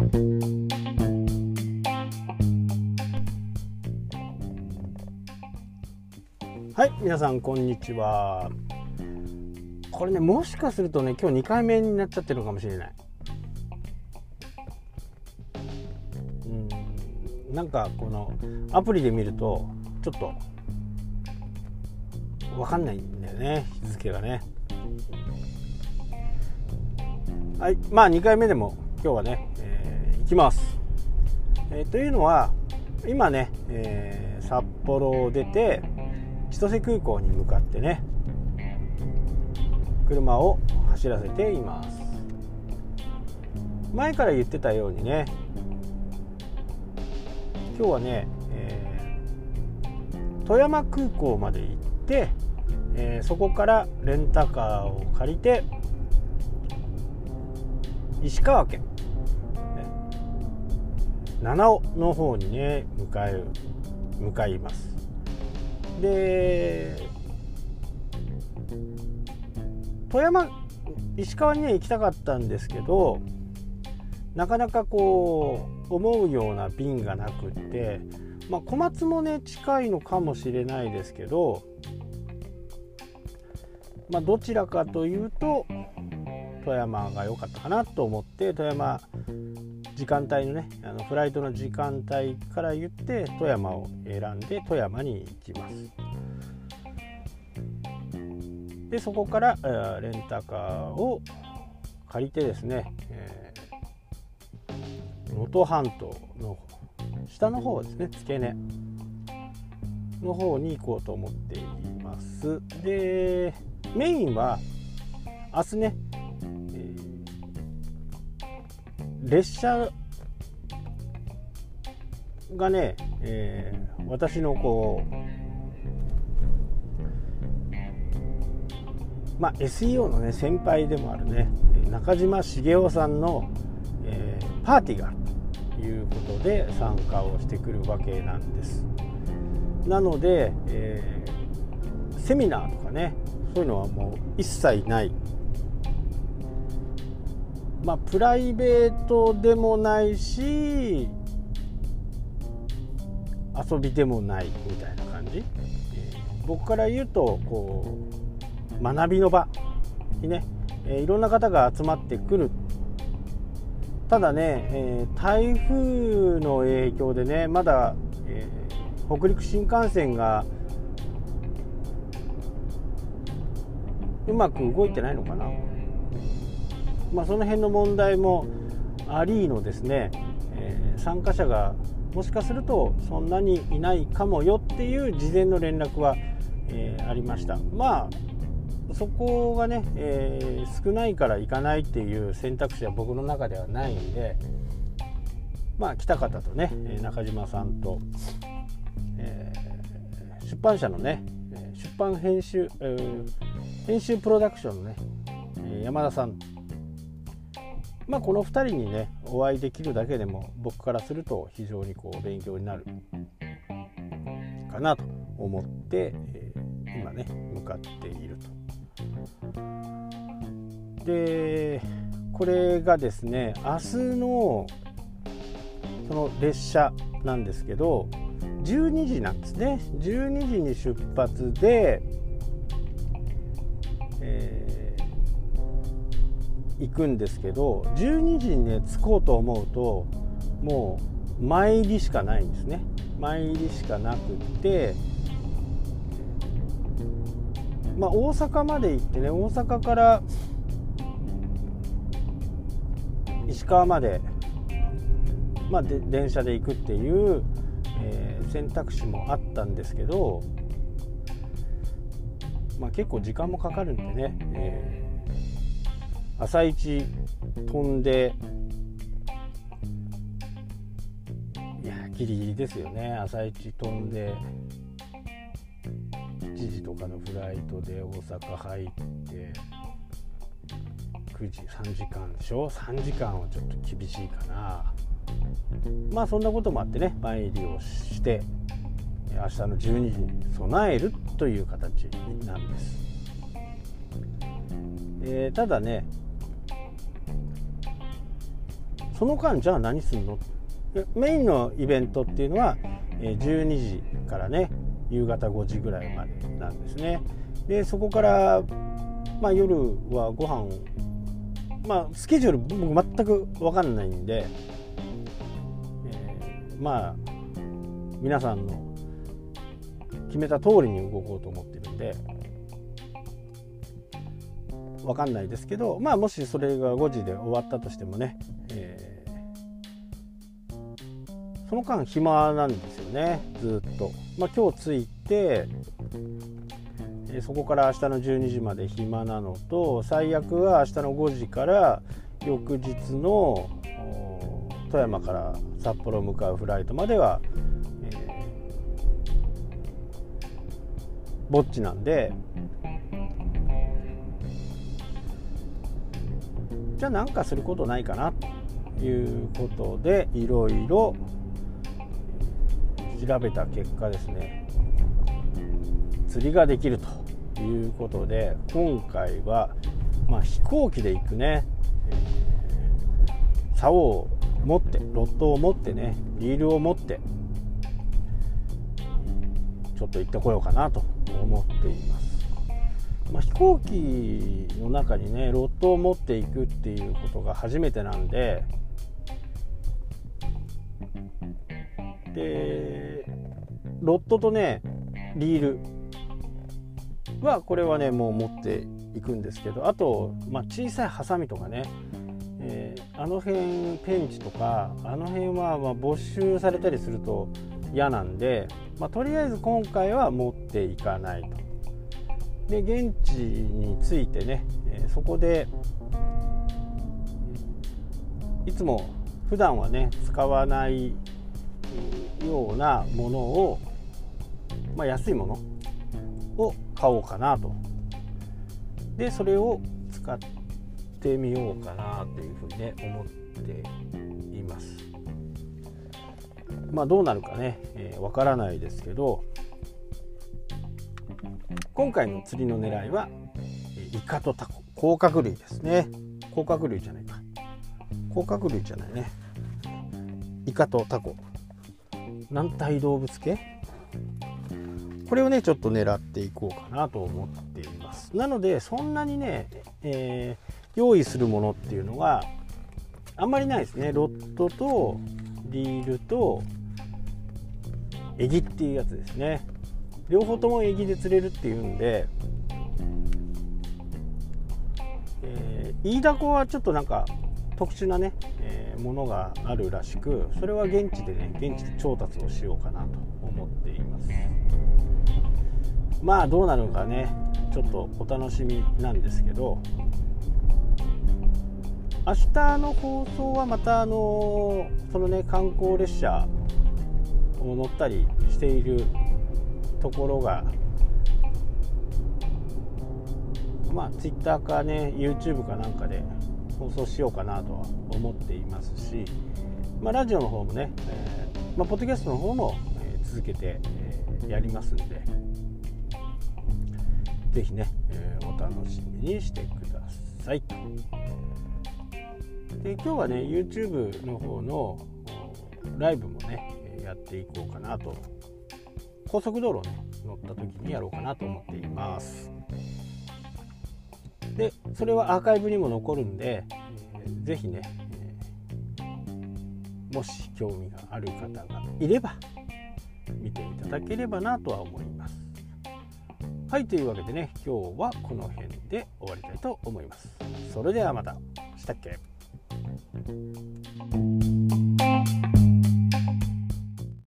はい皆さんこんにちは。これねもしかするとね今日2回目になっちゃってるかもしれない。うんなんかこのアプリで見るとちょっと分かんないんだよね日付がね。はいまあ2回目でも今日はね、きます、えー、というのは今ね、えー、札幌を出て千歳空港に向かってね車を走らせています。前から言ってたようにね今日はね、えー、富山空港まで行って、えー、そこからレンタカーを借りて石川県、七尾の方にね向かう向かいます。で富山石川にね行きたかったんですけどなかなかこう思うような便がなくって、まあ、小松もね近いのかもしれないですけど、まあ、どちらかというと富山が良かったかなと思って富山時間帯のねあのフライトの時間帯から言って富山を選んで富山に行きます。でそこからレンタカーを借りてですね、えー、能登半島の下の方ですね付け根の方に行こうと思っています。でメインは明日ね列車がね、えー、私のこうまあ SEO のね先輩でもあるね中島茂雄さんの、えー、パーティーがあるということで参加をしてくるわけなんです。なので、えー、セミナーとかねそういうのはもう一切ない。まあ、プライベートでもないし遊びでもないみたいな感じ、えー、僕から言うとこう学びの場にね、えー、いろんな方が集まってくる。ただね、えー、台風の影響でねまだ、え北陸新幹線がうまく動いてないのかな。まあ、その辺の問題もありのですね、えー、参加者がもしかするとそんなにいないかもよっていう事前の連絡は、えー、ありました。まあそこがね、えー、少ないから行かないっていう選択肢は僕の中ではないんでまあ来た方とね中島さんと、えー、出版社のね出版編集、えー、編集プロダクションのね山田さんまあ、この2人にねお会いできるだけでも僕からすると非常にこう勉強になるかなと思って、えー、今ね向かっていると。でこれがですね明日のその列車なんですけど12時なんですね12時に出発で、えー行くんですけど12時にね着こうと思うともう前入りしかないんですね。前入りしかなくってまあ大阪まで行ってね大阪から石川まで、まあ、で電車で行くっていう、えー、選択肢もあったんですけど、まあ、結構時間もかかるんでね、えー朝一飛んでいやギリギリですよね。朝一飛んで1時とかのフライトで大阪入って9時3時間でしょ？3時間はちょっと厳しいかな。まあそんなこともあってね前入りをして明日の12時に備えるという形なんです、えー、ただねその間じゃあ何すんの？メインのイベントっていうのは12時からね夕方5時ぐらいまでなんですね。でそこから、まあ、夜はご飯をまあスケジュール僕全く分かんないんで、えー、まあ皆さんの決めた通りに動こうと思ってるんで分かんないですけどまあもしそれが5時で終わったとしてもね、その間暇なんですよねずっと。まあ、今日着いてそこから明日の12時まで暇なのと最悪は明日の5時から翌日の富山から札幌向かうフライトまでは、えー、ぼっちなんでじゃあ何かすることないかなということでいろいろ調べた結果ですね釣りができるということで今回は、まあ、飛行機で行くね、えー、竿を持ってロットを持ってねリールを持ってちょっと行ってこようかなと思っています、まあ、飛行機の中にねロットを持っていくっていうことが初めてなんででロットとねリールはこれはねもう持っていくんですけどあと、まあ、小さいハサミとかね、えー、あの辺ペンチとかあの辺はま没収されたりすると嫌なんで、まあ、とりあえず今回は持っていかないと。で現地に着いてね、えー、そこでいつも普段はね使わないようなものを、まあ、安いものを買おうかなと。でそれを使ってみようかなというふうにね思っています。まあどうなるかねわ、えー、からないですけど今回の釣りの狙いはイカとタコ。甲殻類ですね。甲殻類じゃないか。甲殻類じゃないね。イカとタコ。軟体動物系？これをねちょっと狙っていこうかなと思っています。なのでそんなにね、えー、用意するものっていうのはあんまりないですね。ロッドとリールとエギっていうやつですね。両方ともエギで釣れるっていうんで、えー、イイダコはちょっとなんか特殊なね、えー、ものがあるらしくそれは現地でね現地で調達をしようかなと思っています。まあどうなるかねちょっとお楽しみなんですけど明日の放送はまたあのそのね観光列車を乗ったりしているところがまあ Twitter かね YouTube かなんかで放送しようかなとは思っていますし、まあ、ラジオの方もね、えーまあ、ポッドキャストの方も、えー、続けて、えー、やりますんで。ぜひね、えー、お楽しみにしてください。で今日はね YouTube の方のライブもねやっていこうかなと。高速道路ね乗った時にやろうかなと思っています。でそれはアーカイブにも残るんで、えー、ぜひね、えー、もし興味がある方がいれば見ていただければなとは思います。はいというわけでね今日はこの辺で終わりたいと思います。それではまた。したっけ？